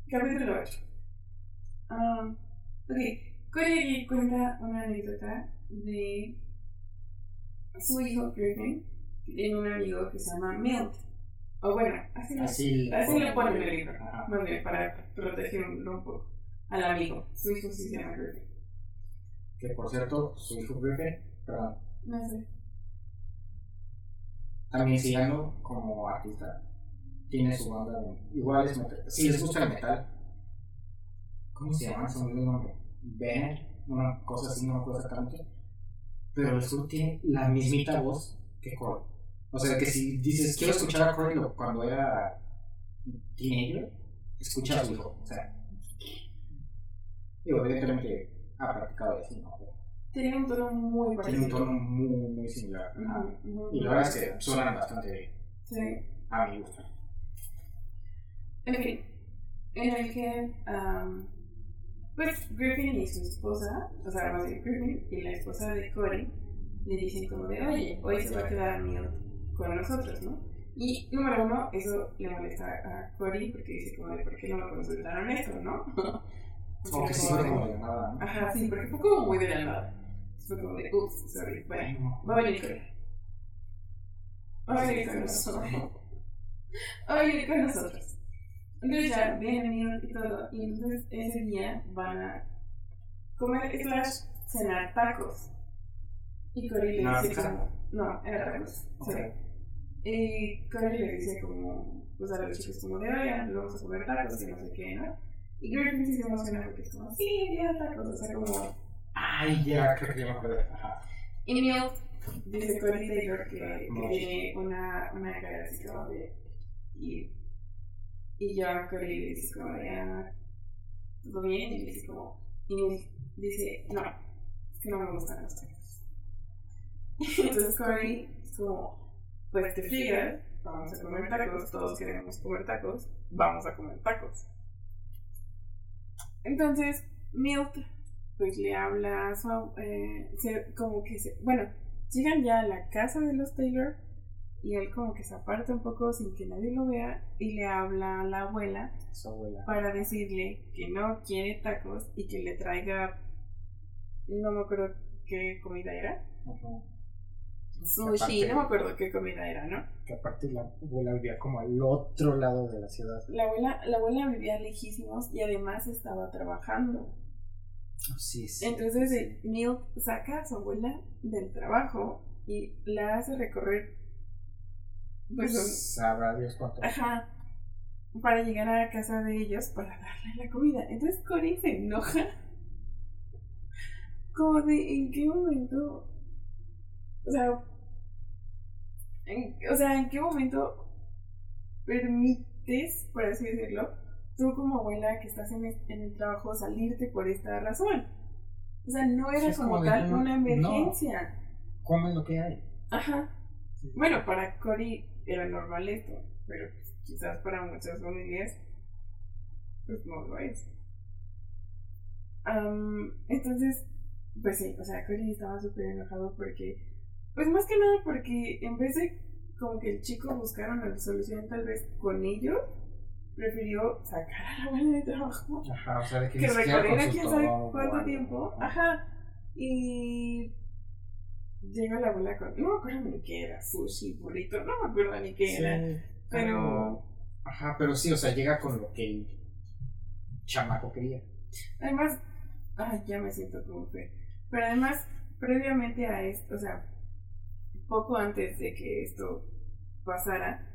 Capítulo 8. Um, ok. Corey cuenta una anécdota de su hijo Griffin, que tiene un amigo que se llama Milt. O bueno, así, Así, así le ponen el libro. Para protegerlo un poco al amigo. Su hijo sí se llama Griffin. Que por cierto, su hijo Griffin, perdón, No sé. también siguiendo como artista, tiene su banda. de- Igual es metal. Si les gusta el metal, ¿cómo se llama? Se me olvidó el nombre. Band, una cosa así, no me acuerdo exactamente. Pero el sur tiene la mismita voz que Corey. O sea, que si dices, quiero escuchar a Corey cuando era teenager, escucha a su hijo. O sea, digo, evidentemente ha practicado así, ¿no? Pero Tiene un tono muy tiene parecido. un tono muy, muy similar. Y la verdad es que suenan bastante bien. Sí. A mi gusto. En fin, en el que, am, pues Griffin y su esposa, o sea, más bien Griffin y la esposa de Corey, le dicen como de, oye, hoy se va a quedar Milt con nosotros, ¿no? Y número uno, eso le molesta a Corey porque dice como de, ¿por qué no me consultaron esto, no? Aunque sí fue como de nada. Ajá, sí, porque fue como muy de la nada. Fue como de, ups, sorry, bueno, va a venir Corey. Va a venir con nosotros. Va a venir con nosotros. Entonces ya vienen y todo. Y entonces ese día van a comer slash cenar tacos. Y Cory le ¿No era dice como. No, era tacos. Ok. Sí. Y Cory le dice como. Pues a los chicos como de oigan, vamos a comer tacos y no sé qué, ¿no? Y Griffin sí se emociona porque es como, sí, ya tacos. O sea, como. Ay, ya, creo que ya me acuerdo. Ajá. Y Milt dice Cory Taylor que, tiene una, una cara así como de. Y, y ya Cory le dice como de. Ah, ¿Todo bien? Y dice como. Y Milt dice, no, es que no me gustan los tacos. Entonces Cory es como, pues te fijas, vamos a comer tacos, todos queremos comer tacos, vamos a comer tacos. Entonces, Milt pues le habla a su eh, se- como que se, bueno, llegan ya a la casa de los Taylor y él como que se aparta un poco sin que nadie lo vea y le habla a la abuela Su abuela. para decirle que no quiere tacos y que le traiga no me acuerdo qué comida era. Sushi aparte- no me acuerdo qué comida era no Que aparte la abuela vivía como al otro lado de la ciudad. la abuela la abuela vivía lejísimos y además estaba trabajando Sí, sí. Entonces eh, Milt saca a su abuela del trabajo y la hace recorrer pues, un- Sabrá Dios cuánto. ajá, para llegar a la casa de ellos para darle la comida. Entonces Cory se enoja. Como de en qué momento. O sea. en- o sea, en qué momento permites, por así decirlo, tú como abuela que estás en, el trabajo salirte por esta razón. O sea, no era como, tal no, una no. emergencia. Comen lo que hay. Ajá. Bueno, para Cory era normal esto, pero quizás para muchas familias pues no lo es. Am, entonces, pues sí, o sea, Cory estaba súper enojado porque, pues más que nada porque en vez de como que el chico buscara una solución tal vez con ellos, prefirió sacar a la abuela de trabajo Ajá, o sea, de que, que recorriera quién sabe cuánto tiempo. Ajá. Y llega la abuela con. No me acuerdo ni qué era, sushi, burrito, no me acuerdo ni qué Sí, era. Pero Ajá, pero sí, o sea, llega con lo que el chamaco quería. además. Ay, ya me siento como que. Pero además, previamente a esto, o sea, poco antes de que esto pasara,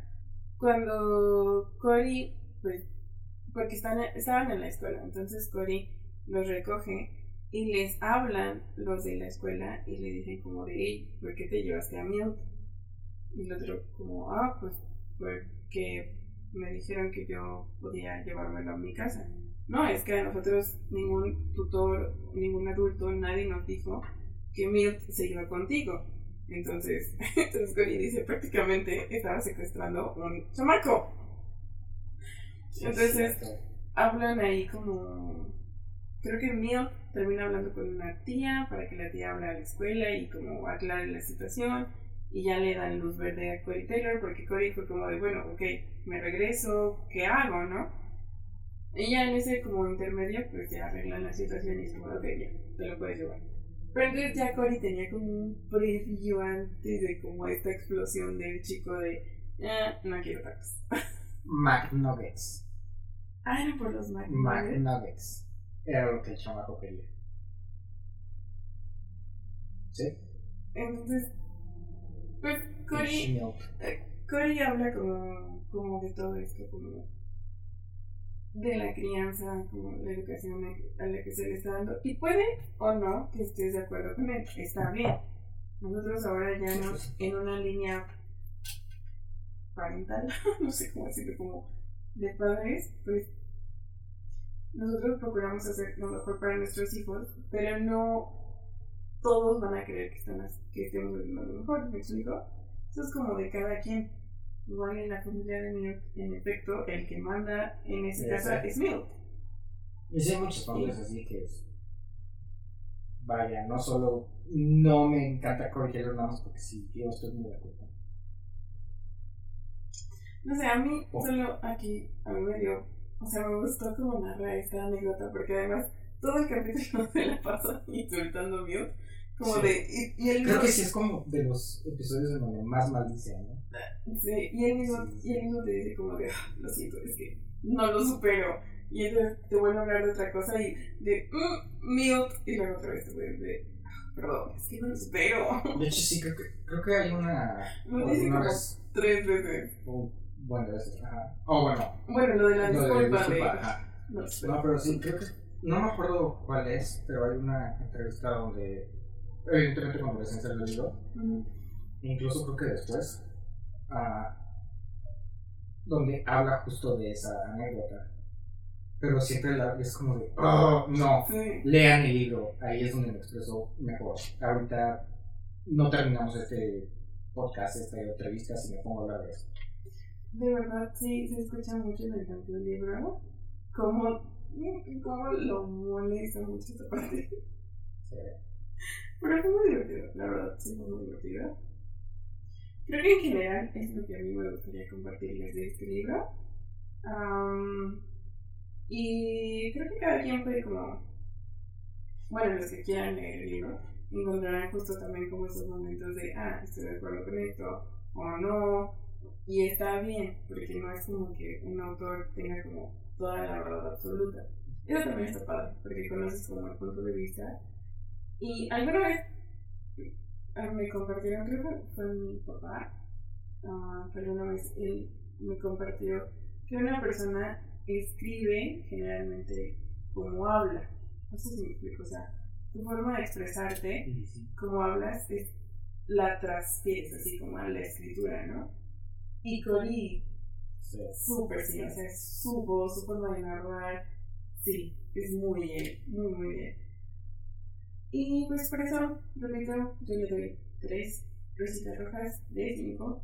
cuando Cory, pues, porque están, estaban en la escuela, entonces Cory los recoge y les hablan los de la escuela y le dicen como de, hey, ¿por qué te llevaste a Milt? Y el otro como, ah, pues porque me dijeron que yo podía llevármelo a mi casa. No, es que a nosotros ningún tutor, ningún adulto, nadie nos dijo que Milt se iba contigo. Entonces, entonces Connie dice prácticamente estaba secuestrando un chamaco. Entonces, hablan ahí como. Creo que Milt termina hablando con una tía para que la tía hable a la escuela y como aclare la situación. Y ya le dan luz verde a Cory Taylor porque Cory fue como de, bueno, ok, me regreso, ¿qué hago, no? Y ya en ese como intermedio, pues ya arreglan la situación y es como, ok, ya, te lo puedes llevar. Pero entonces ya Cory tenía como un preview antes de como esta explosión del chico de, eh, no quiero tacos. McNuggets. Ah, era por los McNuggets. McNuggets. Era lo que el chamaco quería. ¿Sí? Entonces, pues Cory, eh, Cory habla como, como de todo esto, como de la crianza, como la educación a la que se le está dando. Y puede o no que estés de acuerdo con él, está bien. Nosotros ahora ya nos, en una línea parental, no sé cómo decirlo, como de padres, pues nosotros procuramos hacer lo mejor para nuestros hijos, pero no todos van a creer que, están, que estemos haciendo lo mejor, ¿me explico? Eso es como de cada quien. Igual en la familia de Milt, en efecto, el que manda en esa casa es Milt. Y sí, hay muchas familias así que es. Vaya, no solo. No me encanta Corey Taylor nada más porque sí, yo estoy muy de acuerdo. No sé, a mí Oh. solo aquí, a mí me dio, o sea, me gustó como narrar esta anécdota, porque además todo el capítulo se la pasa insultando a Milt, como Sí. de, y, y él Creo que sí es como de los episodios en donde más maldice, ¿no? sí, y él mismo, Sí. y él mismo te dice como de, "Ah, lo siento, es que no lo supero, y entonces te vuelve a hablar de otra cosa y de, mm, Milt, y luego otra vez te vuelve de, "Ah, perdón, es que no lo supero, De hecho, sí, creo que, creo que hay una. lo dice una como vez. tres veces. o- bueno, ajá. Oh, bueno. Bueno, lo de la de disculpa de, ajá. no. No, pero sí, creo que. No me acuerdo cuál es, pero hay una entrevista donde. Evidentemente, cuando recién salió el libro. Incluso creo que después, ah, donde habla justo de esa anécdota. Pero siempre la, es como de, oh, no, Sí. lean el libro, ahí es donde me expreso mejor. Ahorita no terminamos este podcast, esta entrevista, si me pongo a hablar de eso. De verdad, sí, se escucha mucho en el canto del libro. Como, como lo molesta mucho esta parte. Sí. Pero fue muy divertido, la verdad, sí fue muy divertido. Creo que en general es lo que a mí me gustaría compartirles de este libro. Am, y creo que cada quien puede como, bueno, los que quieran leer el libro, encontrarán justo también como esos momentos de, ah, estoy de acuerdo con esto, o no, y está bien, porque no es como que un autor tenga como toda la verdad absoluta. Eso también está padre, porque conoces como el punto de vista. Y alguna vez ah, me compartieron, creo que fue mi papá, ah, pero una vez él me compartió que una persona escribe generalmente como habla. No sé si me explico, o sea, tu forma de expresarte sí, como hablas, es, la transfieres así como a la escritura, ¿no? Y Cori, sí. súper sí, o sea, su voz, su forma de narrar, sí, es muy bien, muy, muy bien. Y pues por eso, repito, yo le doy tres rositas rojas de cinco.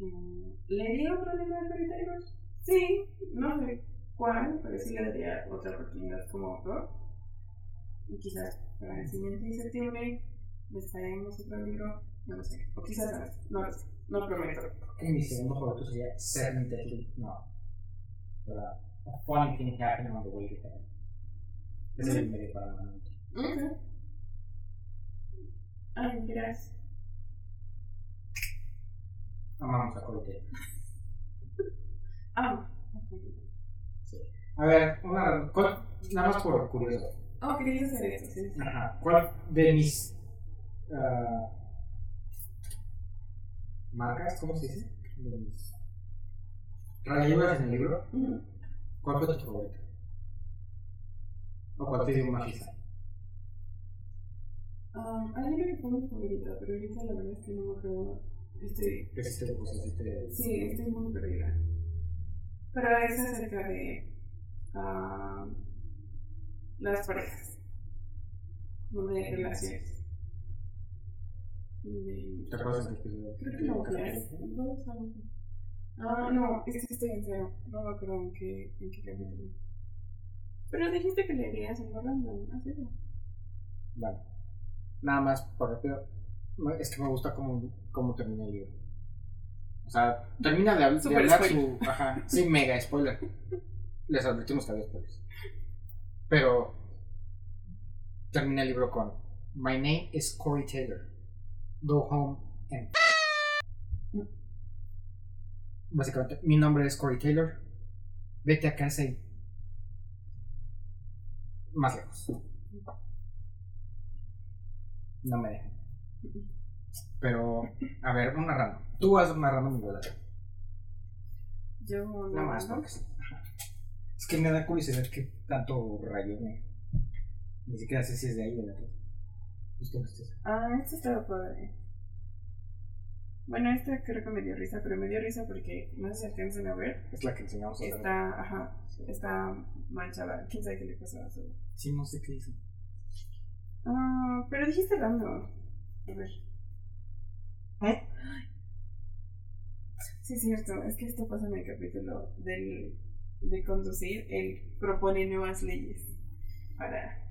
Mm, ¿Le di otro libro de comentarios? Sí, no sé cuál, pero sí le daría otra oportunidad como autor. Y quizás para el siguiente de septiembre les traemos otro libro, no lo sé, o quizás antes, no lo sé, no prometo. Que mi segundo favorito sería Seven Deadly No. ¿Verdad? A funny thing happened on the way to heaven. Ese es el medio para mí. Ok. Ay, gracias. Amamos a Taylor. Ah, A ver, una, ¿cuál- nada más por curioso. oh, querías hacer eso, sí. Ajá. ¿Cuál de mis ah, marcas, cómo se dice? De mis en el libro. ¿cuál fue tu favorita? ¿O cuál te dio más risa? Um, hay una que fue mi favorita, pero ahorita la verdad es que no me acuerdo. Estoy, ¿Qué es este? Este... sí, estoy muy perdida. Pero es acerca de ah, las parejas. No de relaciones. De- ¿Te acuerdas del episodio? Creo que no, algo así. Ah, no, es que estoy en cero. No me acuerdo en qué, en qué capítulo. Pero dijiste que leerías en random, así es. Vale. Nada más, por rápido. Es que me gusta cómo, cómo termina el libro. O sea, termina de, de hablar su. Ajá, sí, mega spoiler. Les advertimos que había spoilers. Pero. Termina el libro con: My name is Corey Taylor. Go home and. Básicamente, mi nombre es Corey Taylor. Vete a casa y. Más lejos. No me dejan. Pero, a ver, una random. Tú vas narrando mi bola. Yo no, Nada más, ¿no? porque. Es que me da curiosidad que tanto rayo me. Ni siquiera sé si es de ahí o de la. Ah, este estaba padre. Bueno, este creo que me dio risa, pero me dio risa porque no sé si alcanzan a ver. Es la que enseñamos a. Está, ajá, está manchada. ¿Quién sabe qué le pasó a su? Sí, no sé qué dice. Ah, pero dijiste random. A ver. ¿Eh? Sí, es cierto. Es que esto pasa en el capítulo del, de conducir. Él propone nuevas leyes para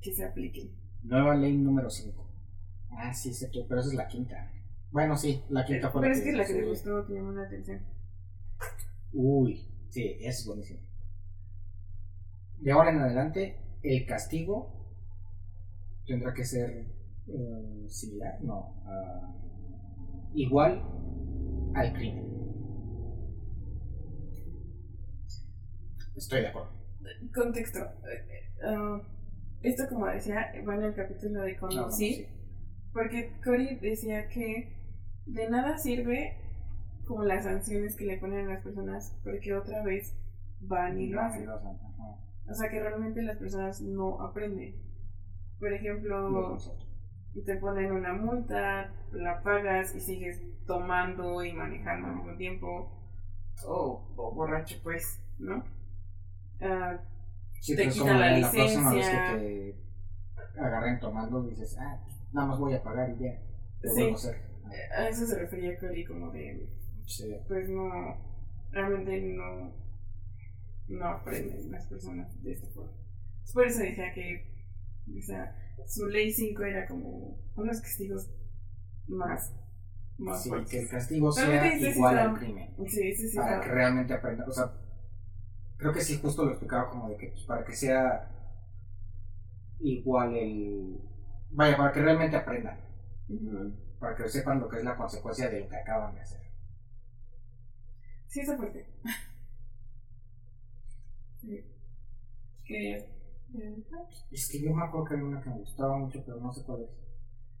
que se apliquen. Nueva ley número 5. Ah, sí, sé tú, pero esa es la quinta. Bueno, sí, la quinta fue Pero es que la que te gustó, te llamó la atención. Uy, sí, es buenísimo. De ahora en adelante, el castigo tendrá que ser eh, similar, no, ah, igual al crimen. Estoy de acuerdo. Contexto. eh, eh, ah, esto, como decía, va en el capítulo de No, no, conducir. Porque Cory decía que de nada sirve como las sanciones que le ponen a las personas porque otra vez van y lo hacen. O sea que realmente las personas no aprenden. Por No, ejemplo, nosotros. te ponen una multa, la pagas y sigues tomando y manejando al mismo tiempo. O, o borracho, pues, ¿no? Ah, Sí, te quitan como la la próxima vez licencia. que te agarren tomando, dices, ah, nada más voy a pagar y ya. Lo Sí. hacer. a eso se refería Cory como de Sí. pues no, realmente no, no aprenden las personas de esta forma. Por eso decía que o sea, su ley 5 era como unos castigos más, más Sí, fuertes. que el castigo sea igual al crimen. Sí, sí, sí. para que realmente aprenda. O sea, creo que sí, justo lo explicaba como de que pues, para que sea igual el. Vaya, para que realmente aprendan. Para que sepan lo que es la consecuencia de lo que acaban de hacer. Sí, está fuerte. Sí. Que. Es que yo me acuerdo que había una que me gustaba mucho, pero no sé cuál es.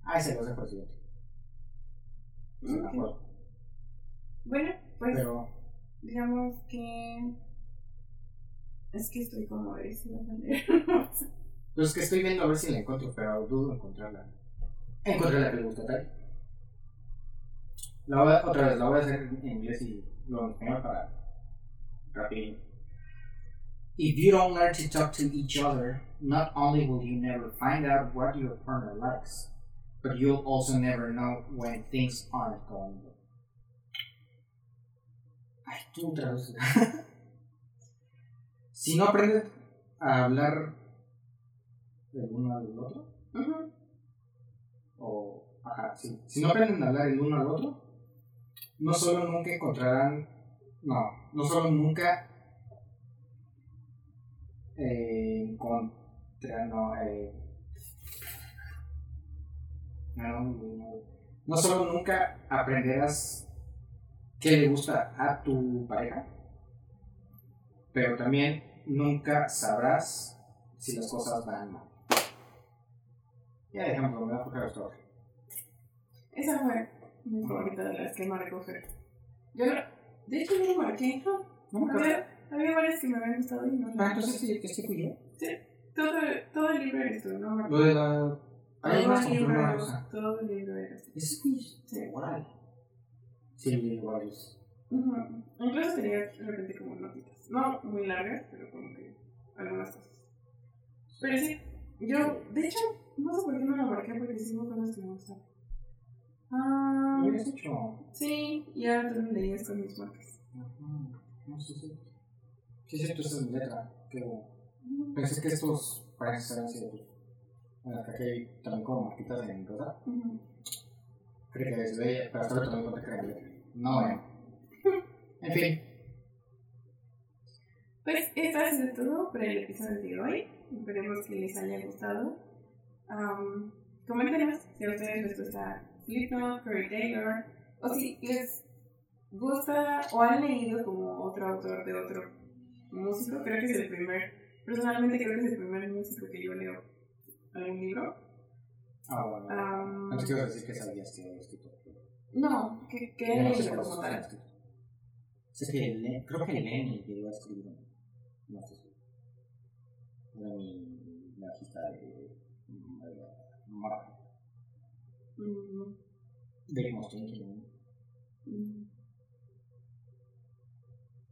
Ah, ese lo sé presidente. Sí, me acuerdo. Bueno, pues Pero. digamos que. Es que estoy como de si vas a leer. Pues es que estoy viendo a ver si la encuentro, pero dudo encontrarla. Encontré la que le gusta a Tari. La voy a- otra vez, la voy a hacer en inglés y luego en español para rapidín. If you don't learn to talk to each other, not only will you never find out what your partner likes, but you'll also never know when things aren't going well. Ay, tú traduces. si no aprendes a hablar el uno al otro, Ujú. o ajá, sí. si no aprenden a hablar el uno al otro, no solo nunca encontrarán, no, no solo nunca eh, encontrarán, no, eh, no, no, no solo nunca aprenderás qué le gusta a tu pareja, pero también nunca sabrás si las cosas van mal. Ya dejamos, me voy a coger esto. Esa fue mi favorita de las que no recoger. Yo, de hecho, yo no marqué. No me acuerdo. Había, había varias que me habían gustado y no Ah, entonces sí, que sí fui yo. Sí, todo, todo el libro eres tú, no. Lo de la Hay Todo más el libro, todo el libro era así. Es que Sí. igual. Sí, igual es. Ujú. Incluso tenía de repente como notitas. No muy largas, pero como que algunas cosas. Pero sí, yo, de hecho, no sé por qué no lo marqué porque me cosas que me gustan. Ah, Lo habías hecho. sí, y ahora tú leías con mis marcas. Ajá. No sé si. Sí, sí, tú estás en letra. Pero. Pensé que estos parecen ser así. Bueno, que hay también como marquitas en rosa. Ujú. Creo que es de. Pero hasta ahora también cuenta que era letra. No, bueno. En fin. Pues esto ha sido todo por el episodio de hoy. Esperemos que les haya gustado. Um, coméntenos si a ustedes les gusta Slipknot, Corey Taylor, o si les gusta o han leído como otro autor de otro músico. Creo que es el primer, personalmente creo que es el primer músico que yo leo algún libro. Ah, bueno. Um, No te quiero decir que sabías que había escrito. no, que, que he no leído como es tal. Sé que creo que Lenny llegó a escribir. No sé si. Era mi bajista de. Mara. Mm, De Mostín. mm.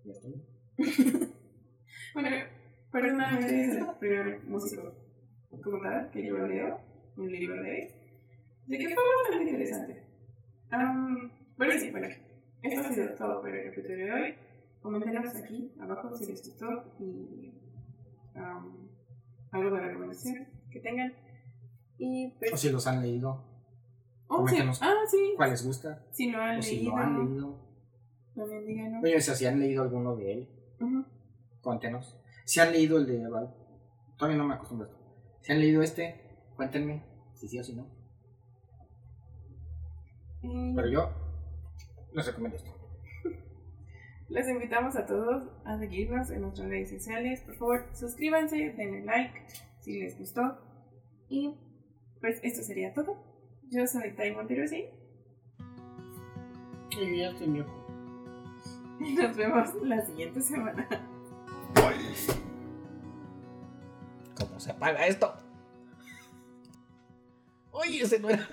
Ya estoy. Bueno, personalmente es el primer músico como tal que yo leo, un libro de él. De que fue bastante interesante. Um, pero sí, bueno, esto ha sido todo por el episodio de hoy. Coméntenos aquí abajo si les gustó y um, algo de recomendación que tengan. Y O pues. si los han leído. Oh, sí. Ah, sí. ¿Cuál les gusta? Si lo han O si leído. lo han leído. También díganos. Oye, o sea, si han leído alguno de él, Ujú. Cuéntenos. Si han leído el de Val, todavía no me acostumbro a esto. Si han leído este, cuéntenme si sí o si no. Y- Pero yo les recomiendo esto. Les invitamos a todos a seguirnos en nuestras redes sociales. Por favor, suscríbanse, denle like si les gustó. Y pues esto sería todo. Yo soy Tai Montero, ¿sí? Y ya estoy nos vemos la siguiente semana. ¿Cómo se apaga esto? Oye, ese no era.